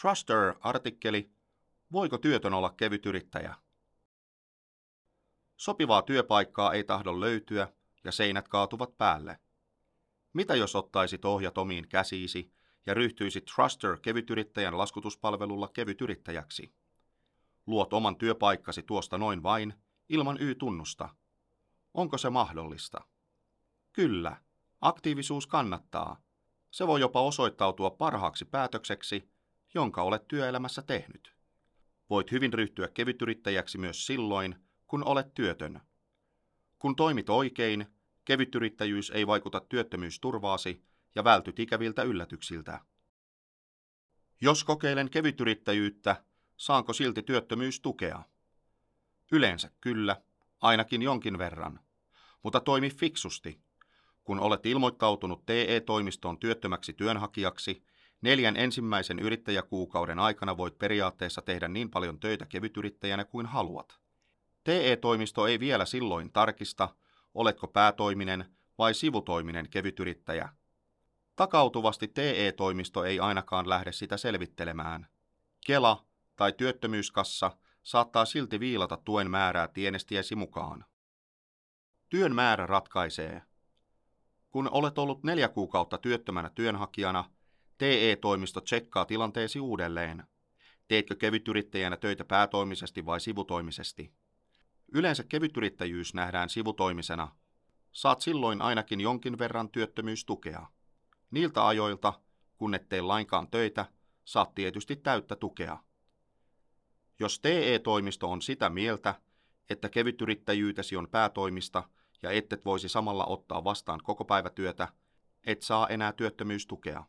Truster-artikkeli Voiko työtön olla kevytyrittäjä? Sopivaa työpaikkaa ei tahdo löytyä ja seinät kaatuvat päälle. Mitä jos ottaisit ohjat omiin käsiisi ja ryhtyisit Truster kevytyrittäjän laskutuspalvelulla kevytyrittäjäksi? Luot oman työpaikkasi tuosta noin vain, ilman Y-tunnusta. Onko se mahdollista? Kyllä, aktiivisuus kannattaa. Se voi jopa osoittautua parhaaksi päätökseksi, jonka olet työelämässä tehnyt. Voit hyvin ryhtyä kevytyrittäjäksi myös silloin, kun olet työtön. Kun toimit oikein, kevytyrittäjyys ei vaikuta työttömyysturvaasi ja vältyt ikäviltä yllätyksiltä. Jos kokeilen kevytyrittäjyyttä, saanko silti työttömyystukea? Yleensä kyllä, ainakin jonkin verran. Mutta toimi fiksusti. Kun olet ilmoittautunut TE-toimistoon työttömäksi työnhakijaksi, neljän ensimmäisen yrittäjäkuukauden aikana voit periaatteessa tehdä niin paljon töitä kevytyrittäjänä kuin haluat. TE-toimisto ei vielä silloin tarkista, oletko päätoiminen vai sivutoiminen kevytyrittäjä. Takautuvasti TE-toimisto ei ainakaan lähde sitä selvittelemään. Kela tai työttömyyskassa saattaa silti viilata tuen määrää tienestiesi mukaan. Työn määrä ratkaisee. Kun olet ollut neljä kuukautta työttömänä työnhakijana, TE-toimisto tsekkaa tilanteesi uudelleen. Teetkö kevytyrittäjänä töitä päätoimisesti vai sivutoimisesti? Yleensä kevytyrittäjyys nähdään sivutoimisena. Saat silloin ainakin jonkin verran työttömyystukea. Niiltä ajoilta, kun et tee lainkaan töitä, saat tietysti täyttä tukea. Jos TE-toimisto on sitä mieltä, että kevytyrittäjyytesi on päätoimista ja ettet voisi samalla ottaa vastaan koko päivätyötä, et saa enää työttömyystukea.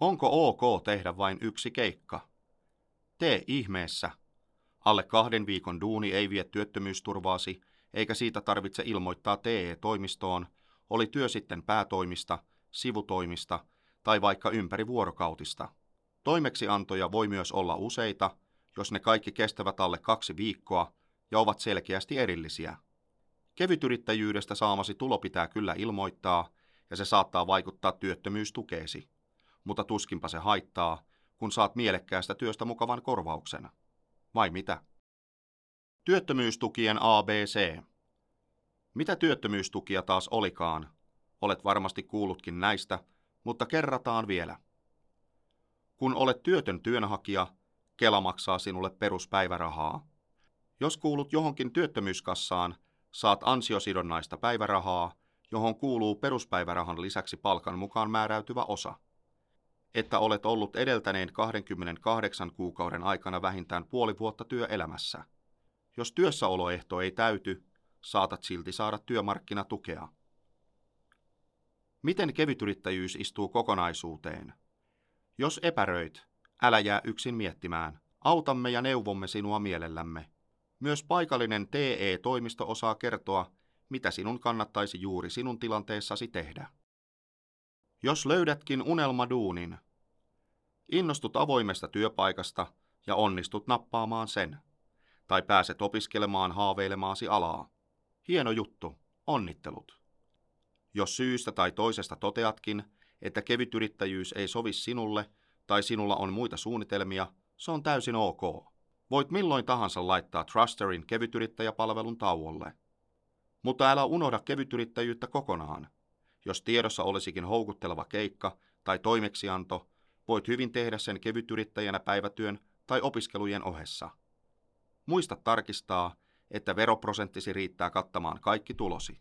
Onko ok tehdä vain yksi keikka? Tee ihmeessä. Alle kahden viikon duuni ei vie työttömyysturvaasi, eikä siitä tarvitse ilmoittaa TE-toimistoon, oli työ sitten päätoimista, sivutoimista tai vaikka ympäri vuorokautista. Toimeksiantoja voi myös olla useita, jos ne kaikki kestävät alle kaksi viikkoa ja ovat selkeästi erillisiä. Kevytyrittäjyydestä saamasi tulo pitää kyllä ilmoittaa, ja se saattaa vaikuttaa työttömyystukeesi. Mutta tuskinpa se haittaa, kun saat mielekkäästä työstä mukavan korvauksen. Vai mitä? Työttömyystukien ABC. Mitä työttömyystukia taas olikaan? Olet varmasti kuullutkin näistä, mutta kerrataan vielä. Kun olet työtön työnhakija, Kela maksaa sinulle peruspäivärahaa. Jos kuulut johonkin työttömyyskassaan, saat ansiosidonnaista päivärahaa, johon kuuluu peruspäivärahan lisäksi palkan mukaan määräytyvä osa. Että olet ollut edeltäneen 28 kuukauden aikana vähintään puoli vuotta työelämässä. Jos työssäoloehto ei täyty, saatat silti saada työmarkkinatukea. Miten kevytyrittäjyys istuu kokonaisuuteen? Jos epäröit, älä jää yksin miettimään. Autamme ja neuvomme sinua mielellämme. Myös paikallinen TE-toimisto osaa kertoa, mitä sinun kannattaisi juuri sinun tilanteessasi tehdä. Jos löydätkin unelmaduunin, innostut avoimesta työpaikasta ja onnistut nappaamaan sen, tai pääset opiskelemaan haaveilemaasi alaa. Hieno juttu, onnittelut. Jos syystä tai toisesta toteatkin, että kevytyrittäjyys ei sovi sinulle tai sinulla on muita suunnitelmia, se on täysin ok. Voit milloin tahansa laittaa Trusterin kevytyrittäjäpalvelun tauolle. Mutta älä unohda kevytyrittäjyyttä kokonaan. Jos tiedossa olisikin houkutteleva keikka tai toimeksianto, voit hyvin tehdä sen kevytyrittäjänä päivätyön tai opiskelujen ohessa. Muista tarkistaa, että veroprosenttisi riittää kattamaan kaikki tulosi.